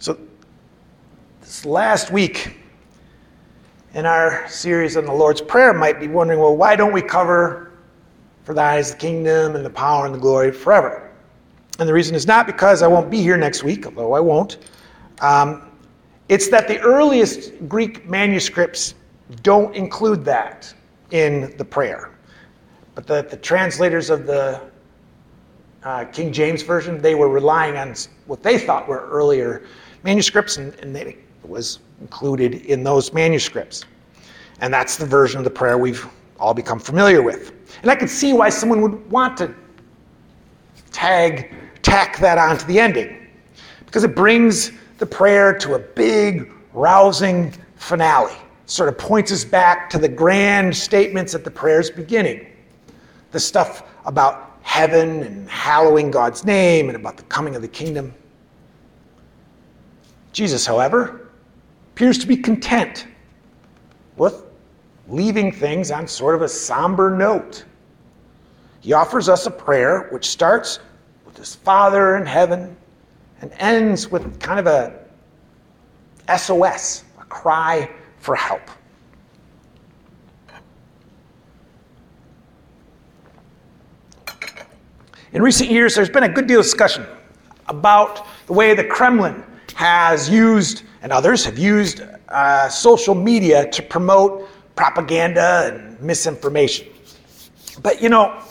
So, this last week in our series on the Lord's Prayer might be wondering well, why don't we cover for thine is the kingdom and the power and the glory forever? And the reason is not because I won't be here next week, although I won't. Um, it's that the earliest Greek manuscripts don't include that in the prayer. But the, the translators of the uh, King James Version, they were relying on what they thought were earlier manuscripts, and, and it was included in those manuscripts. And that's the version of the prayer we've all become familiar with. And I can see why someone would want to tag, tack that onto the ending, because it brings the prayer to a big, rousing finale. Sort of points us back to the grand statements at the prayer's beginning. The stuff about heaven and hallowing God's name and about the coming of the kingdom. Jesus, however, appears to be content with leaving things on sort of a somber note. He offers us a prayer which starts with his Father in heaven and ends with kind of a SOS, a cry for help. In recent years, there's been a good deal of discussion about the way the Kremlin has used, and others have used, uh, social media to promote propaganda and misinformation. But you know,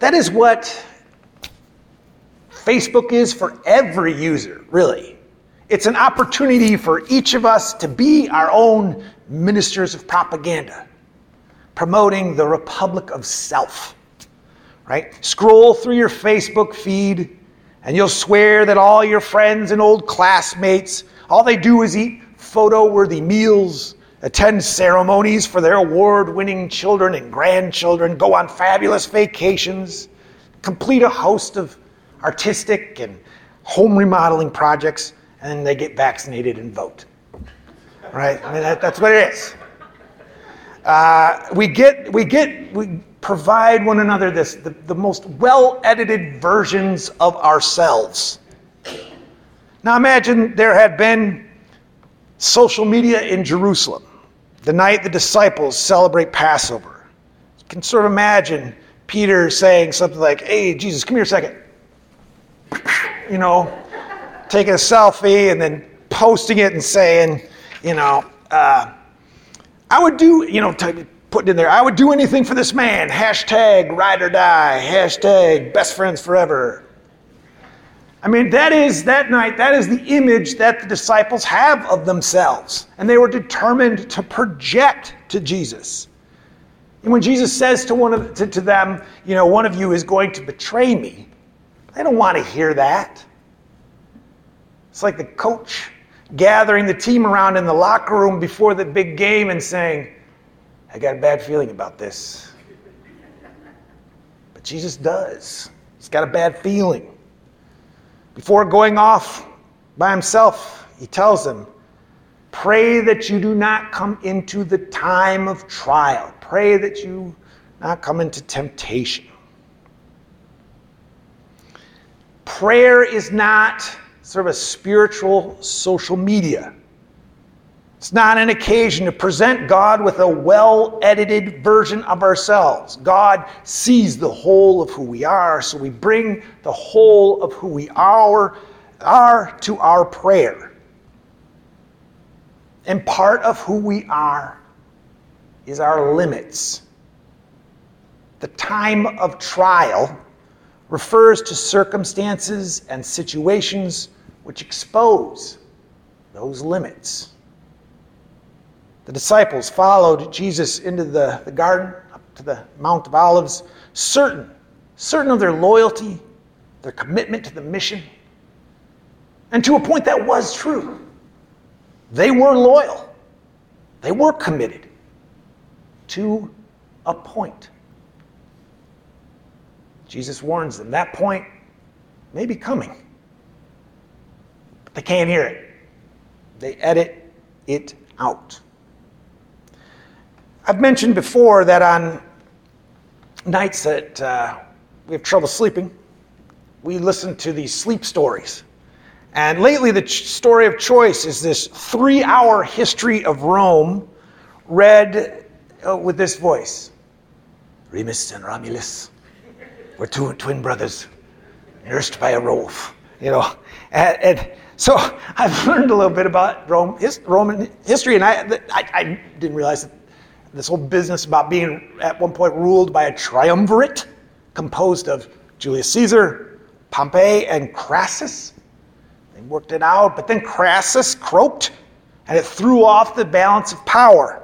that is what Facebook is for every user, really. It's an opportunity for each of us to be our own ministers of propaganda, promoting the republic of self. Right? Scroll through your Facebook feed and you'll swear that all your friends and old classmates, all they do is eat photo worthy meals, attend ceremonies for their award winning children and grandchildren, go on fabulous vacations, complete a host of artistic and home remodeling projects, and then they get vaccinated and vote. Right? I mean, that, that's what it is. Uh, we get, we get, we provide one another this, the, the most well edited versions of ourselves. Now imagine there had been social media in Jerusalem the night the disciples celebrate Passover. You can sort of imagine Peter saying something like, Hey, Jesus, come here a second you know, taking a selfie and then posting it and saying, you know, uh, I would do, you know, putting in there, I would do anything for this man. Hashtag ride or die. Hashtag best friends forever. I mean, that is that night, that is the image that the disciples have of themselves. And they were determined to project to Jesus. And when Jesus says to one of to, to them, you know, one of you is going to betray me, they don't want to hear that. It's like the coach gathering the team around in the locker room before the big game and saying, I got a bad feeling about this. But Jesus does. He's got a bad feeling. Before going off by himself, he tells them, Pray that you do not come into the time of trial. Pray that you not come into temptation. Prayer is not sort of a spiritual social media. It's not an occasion to present God with a well edited version of ourselves. God sees the whole of who we are, so we bring the whole of who we are, are to our prayer. And part of who we are is our limits. The time of trial refers to circumstances and situations which expose those limits. The disciples followed Jesus into the, the garden, up to the Mount of Olives, certain, certain of their loyalty, their commitment to the mission. And to a point that was true. They were loyal, they were committed to a point. Jesus warns them that point may be coming, but they can't hear it. They edit it out. I've mentioned before that on nights that uh, we have trouble sleeping, we listen to these sleep stories. And lately, the ch- story of choice is this three hour history of Rome read uh, with this voice Remus and Romulus were two twin brothers nursed by a wolf. You know, and, and so I've learned a little bit about Rome, his, Roman history, and I, I, I didn't realize that this whole business about being at one point ruled by a triumvirate composed of Julius Caesar, Pompey, and Crassus. They worked it out, but then Crassus croaked and it threw off the balance of power.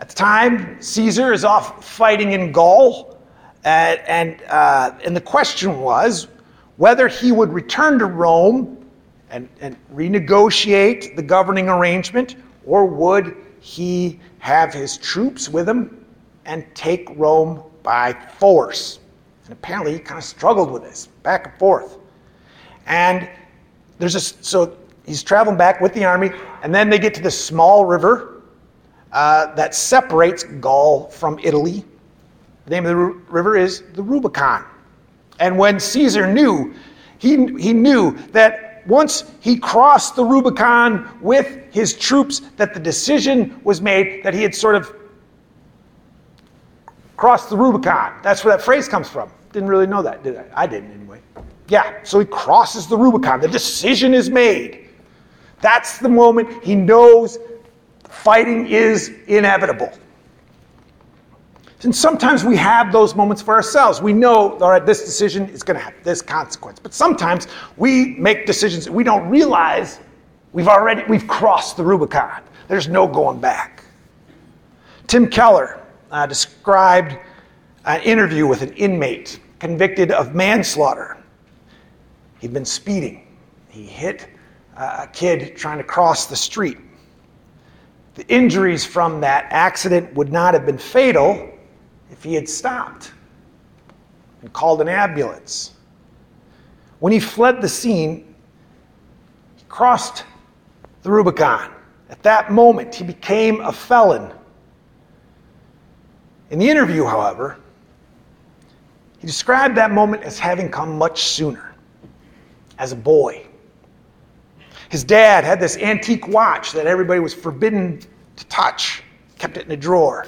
At the time, Caesar is off fighting in Gaul, and, and, uh, and the question was whether he would return to Rome and, and renegotiate the governing arrangement, or would he have his troops with him and take Rome by force. And apparently he kind of struggled with this, back and forth. And there's a, so he's traveling back with the army, and then they get to this small river uh, that separates Gaul from Italy. The name of the river is the Rubicon. And when Caesar knew, he, he knew that once he crossed the Rubicon with his troops, that the decision was made that he had sort of crossed the Rubicon. That's where that phrase comes from. Didn't really know that, did I? I didn't anyway. Yeah, so he crosses the Rubicon. The decision is made. That's the moment he knows fighting is inevitable. And sometimes we have those moments for ourselves. We know, all right, this decision is going to have this consequence. But sometimes we make decisions that we don't realize we've already we've crossed the Rubicon. There's no going back. Tim Keller uh, described an interview with an inmate convicted of manslaughter. He'd been speeding. He hit a kid trying to cross the street. The injuries from that accident would not have been fatal if he had stopped and called an ambulance. When he fled the scene, he crossed the Rubicon. At that moment, he became a felon. In the interview, however, he described that moment as having come much sooner, as a boy. His dad had this antique watch that everybody was forbidden to touch, kept it in a drawer.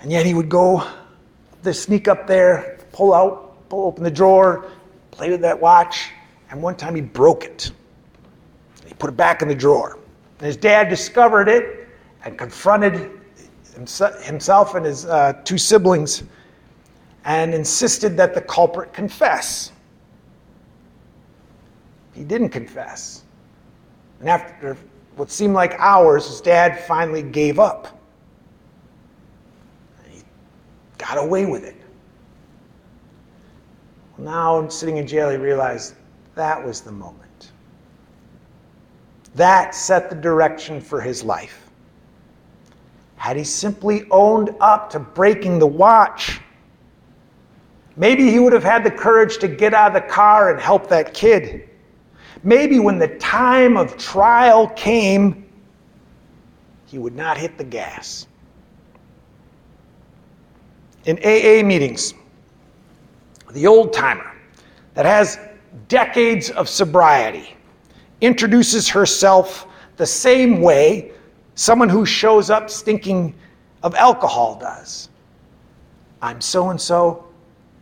And yet he would go, sneak up there, pull out, pull open the drawer, play with that watch, and one time he broke it. He put it back in the drawer. And his dad discovered it and confronted himself and his uh, two siblings and insisted that the culprit confess. He didn't confess. And after what seemed like hours, his dad finally gave up. Got away with it. Well, now, sitting in jail, he realized that was the moment. That set the direction for his life. Had he simply owned up to breaking the watch, maybe he would have had the courage to get out of the car and help that kid. Maybe when the time of trial came, he would not hit the gas in AA meetings, the old timer that has decades of sobriety introduces herself the same way someone who shows up stinking of alcohol does. I'm so and so,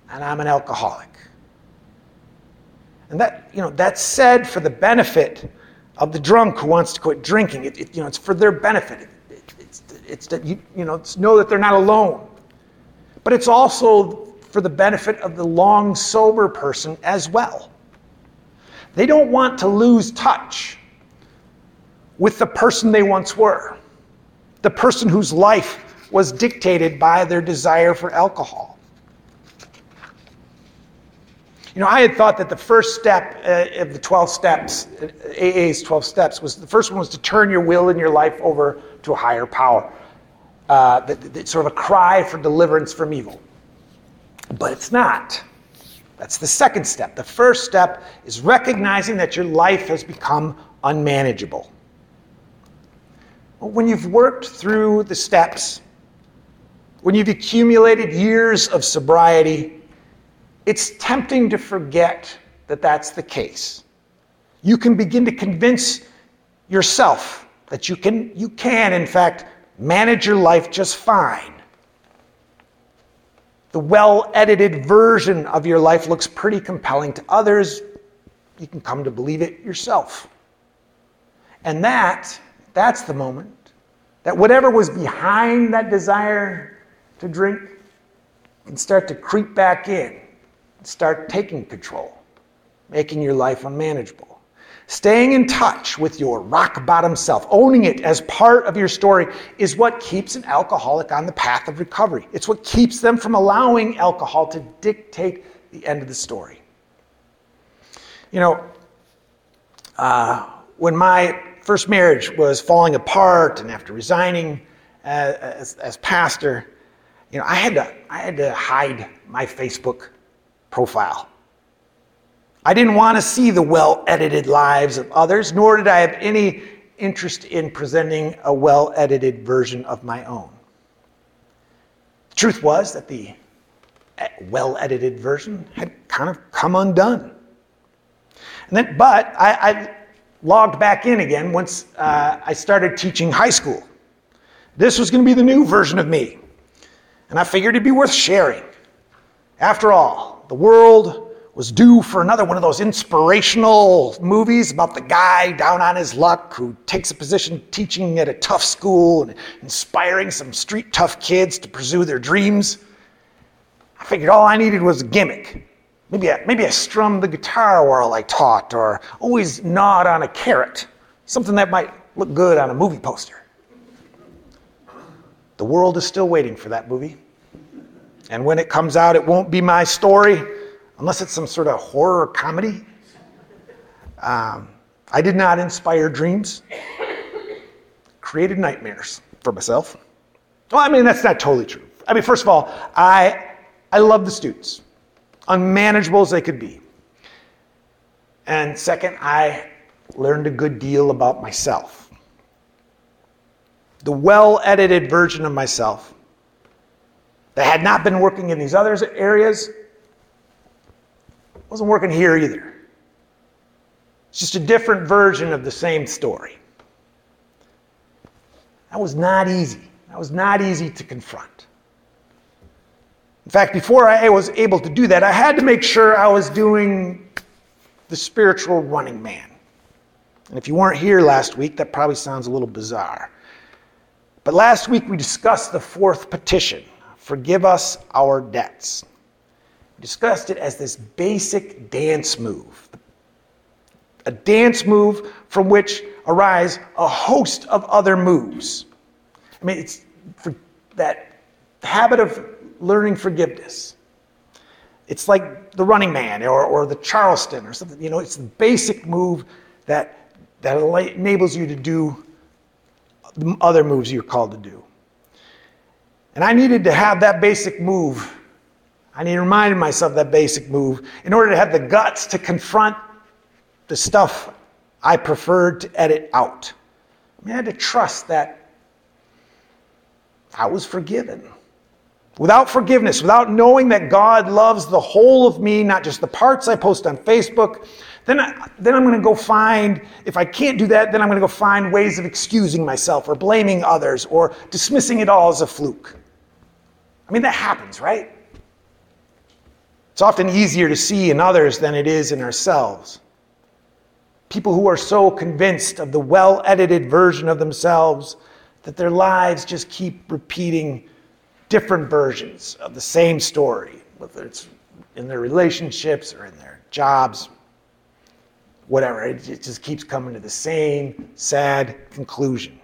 and I'm an alcoholic. And that, you know, that's said for the benefit of the drunk who wants to quit drinking. It, it you know, it's for their benefit. It, it, it's, it's that you, you know, know that they're not alone but it's also for the benefit of the long sober person as well. They don't want to lose touch with the person they once were, the person whose life was dictated by their desire for alcohol. You know, I had thought that the first step uh, of the 12 steps, AA's 12 steps, was the first one was to turn your will and your life over to a higher power uh, sort of a cry for deliverance from evil. But it's not. That's the second step. The first step is recognizing that your life has become unmanageable. When you've worked through the steps, when you've accumulated years of sobriety, it's tempting to forget that that's the case. You can begin to convince yourself that you can, you can, in fact, manage your life just fine. The well edited version of your life looks pretty compelling to others. You can come to believe it yourself. And that, that's the moment that whatever was behind that desire to drink can start to creep back in start taking control, making your life unmanageable. Staying in touch with your rock bottom self, owning it as part of your story, is what keeps an alcoholic on the path of recovery. It's what keeps them from allowing alcohol to dictate the end of the story. You know, uh, when my first marriage was falling apart, and after resigning as, as, as pastor, you know, I had to I had to hide my Facebook profile. I didn't want to see the well edited lives of others, nor did I have any interest in presenting a well edited version of my own. The truth was that the well edited version had kind of come undone. And then, but I, I logged back in again once uh, I started teaching high school. This was going to be the new version of me. And I figured it'd be worth sharing. After all, the world was due for another one of those inspirational movies about the guy down on his luck who takes a position teaching at a tough school and inspiring some street tough kids to pursue their dreams. I figured all I needed was a gimmick. Maybe I, maybe I strummed the guitar while I taught, or always gnawed on a carrot, something that might look good on a movie poster. The world is still waiting for that movie. And when it comes out, it won't be my story unless it's some sort of horror comedy. Um, I did not inspire dreams, created nightmares for myself. Well, I mean, that's not totally true. I mean, first of all, I, I love the students, unmanageable as they could be. And second, I learned a good deal about myself. The well edited version of myself that had not been working in these other areas wasn't working here either. It's just a different version of the same story. That was not easy. That was not easy to confront. In fact, before I was able to do that, I had to make sure I was doing the spiritual running man. And if you weren't here last week, that probably sounds a little bizarre. But last week we discussed the fourth petition forgive us our debts discussed it as this basic dance move. A dance move from which arise a host of other moves. I mean, it's for that habit of learning forgiveness. It's like the running man or, or the Charleston or something. You know, it's the basic move that, that enables you to do the other moves you're called to do. And I needed to have that basic move I need to remind myself that basic move in order to have the guts to confront the stuff I preferred to edit out. I, mean, I had to trust that I was forgiven. Without forgiveness, without knowing that God loves the whole of me, not just the parts I post on Facebook, then, I, then I'm going to go find, if I can't do that, then I'm going to go find ways of excusing myself or blaming others or dismissing it all as a fluke. I mean, that happens, right? It's often easier to see in others than it is in ourselves. People who are so convinced of the well edited version of themselves that their lives just keep repeating different versions of the same story, whether it's in their relationships or in their jobs, whatever. It just keeps coming to the same sad conclusion.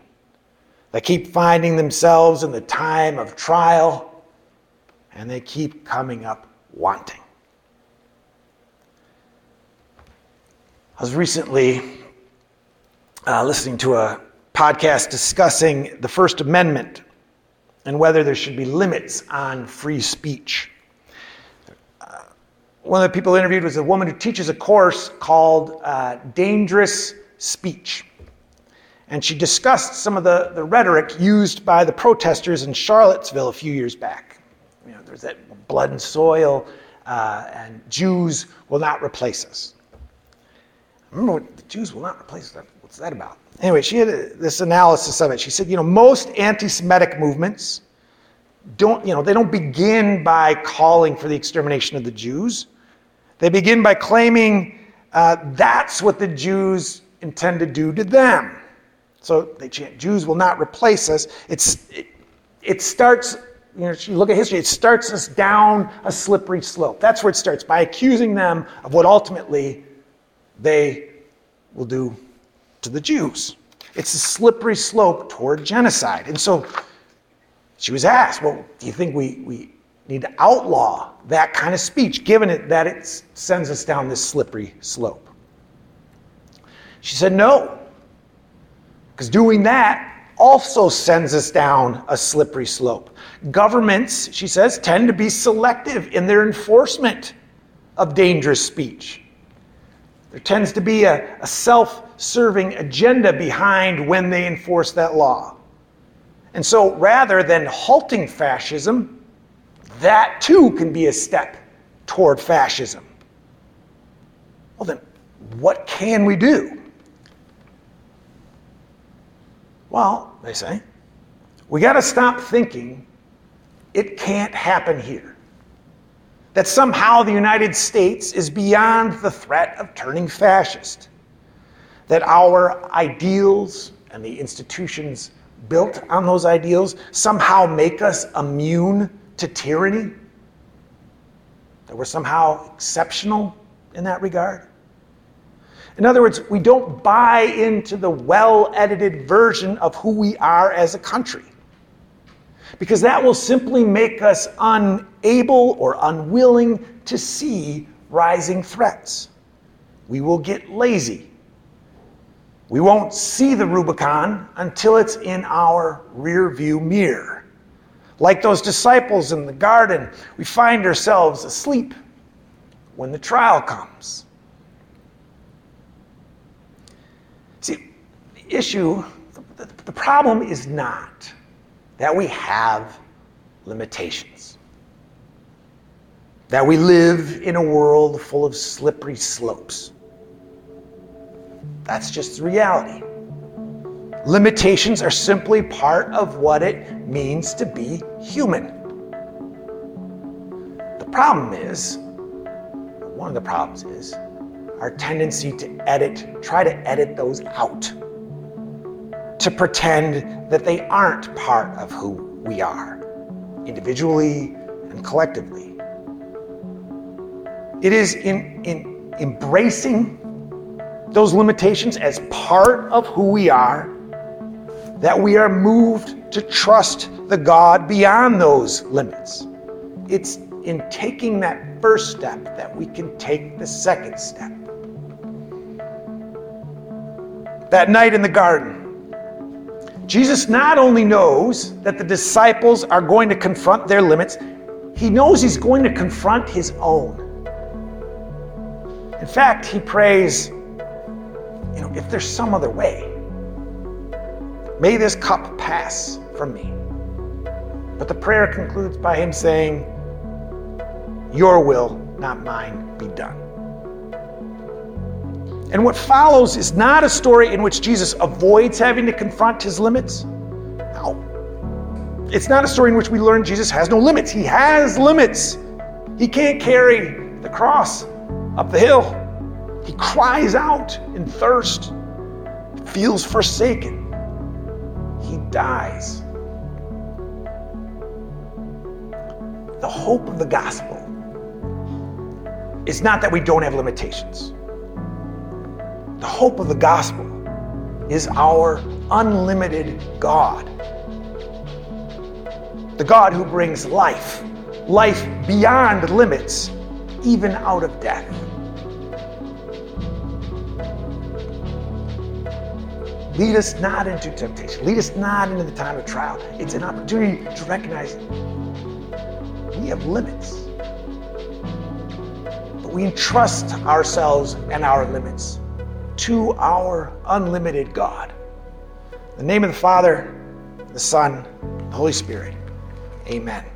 They keep finding themselves in the time of trial, and they keep coming up wanting. I was recently uh, listening to a podcast discussing the First Amendment and whether there should be limits on free speech. Uh, one of the people interviewed was a woman who teaches a course called uh, Dangerous Speech. And she discussed some of the, the rhetoric used by the protesters in Charlottesville a few years back. You know, there's that blood and soil, uh, and Jews will not replace us. Remember what the Jews will not replace that. What's that about? Anyway, she had a, this analysis of it. She said, you know, most anti-Semitic movements don't, you know, they don't begin by calling for the extermination of the Jews. They begin by claiming uh, that's what the Jews intend to do to them. So they chant, Jews will not replace us. It's, it, it starts, you know, you look at history, it starts us down a slippery slope. That's where it starts, by accusing them of what ultimately they will do to the Jews. It's a slippery slope toward genocide. And so she was asked, well, do you think we, we need to outlaw that kind of speech, given it that it sends us down this slippery slope? She said, no. Because doing that also sends us down a slippery slope. Governments, she says, tend to be selective in their enforcement of dangerous speech. There tends to be a, a self serving agenda behind when they enforce that law. And so rather than halting fascism, that too can be a step toward fascism. Well, then, what can we do? Well, they say, we got to stop thinking it can't happen here. That somehow the United States is beyond the threat of turning fascist that our ideals and the institutions built on those ideals somehow make us immune to tyranny? That we're somehow exceptional in that regard? In other words, we don't buy into the well edited version of who we are as a country. Because that will simply make us unable or unwilling to see rising threats. We will get lazy we won't see the Rubicon until it's in our rear view mirror. Like those disciples in the garden, we find ourselves asleep when the trial comes. See, the issue, the, the problem is not that we have limitations, that we live in a world full of slippery slopes. That's just the reality. Limitations are simply part of what it means to be human. The problem is, one of the problems is, our tendency to edit, try to edit those out, to pretend that they aren't part of who we are, individually and collectively. It is in, in embracing those limitations as part of who we are, that we are moved to trust the God beyond those limits. It's in taking that first step that we can take the second step. That night in the garden, Jesus not only knows that the disciples are going to confront their limits, he knows he's going to confront his own. In fact, he prays, you know, if there's some other way, may this cup pass from me. But the prayer concludes by him saying, Your will, not mine, be done. And what follows is not a story in which Jesus avoids having to confront his limits. No. It's not a story in which we learn Jesus has no limits. He has limits. He can't carry the cross up the hill. He cries out in thirst, feels forsaken. He dies. The hope of the gospel is not that we don't have limitations. The hope of the gospel is our unlimited God. The God who brings life, life beyond limits, even out of death. Lead us not into temptation. Lead us not into the time of trial. It's an opportunity to recognize we have limits. But we entrust ourselves and our limits to our unlimited God. In the name of the Father, the Son, the Holy Spirit. Amen.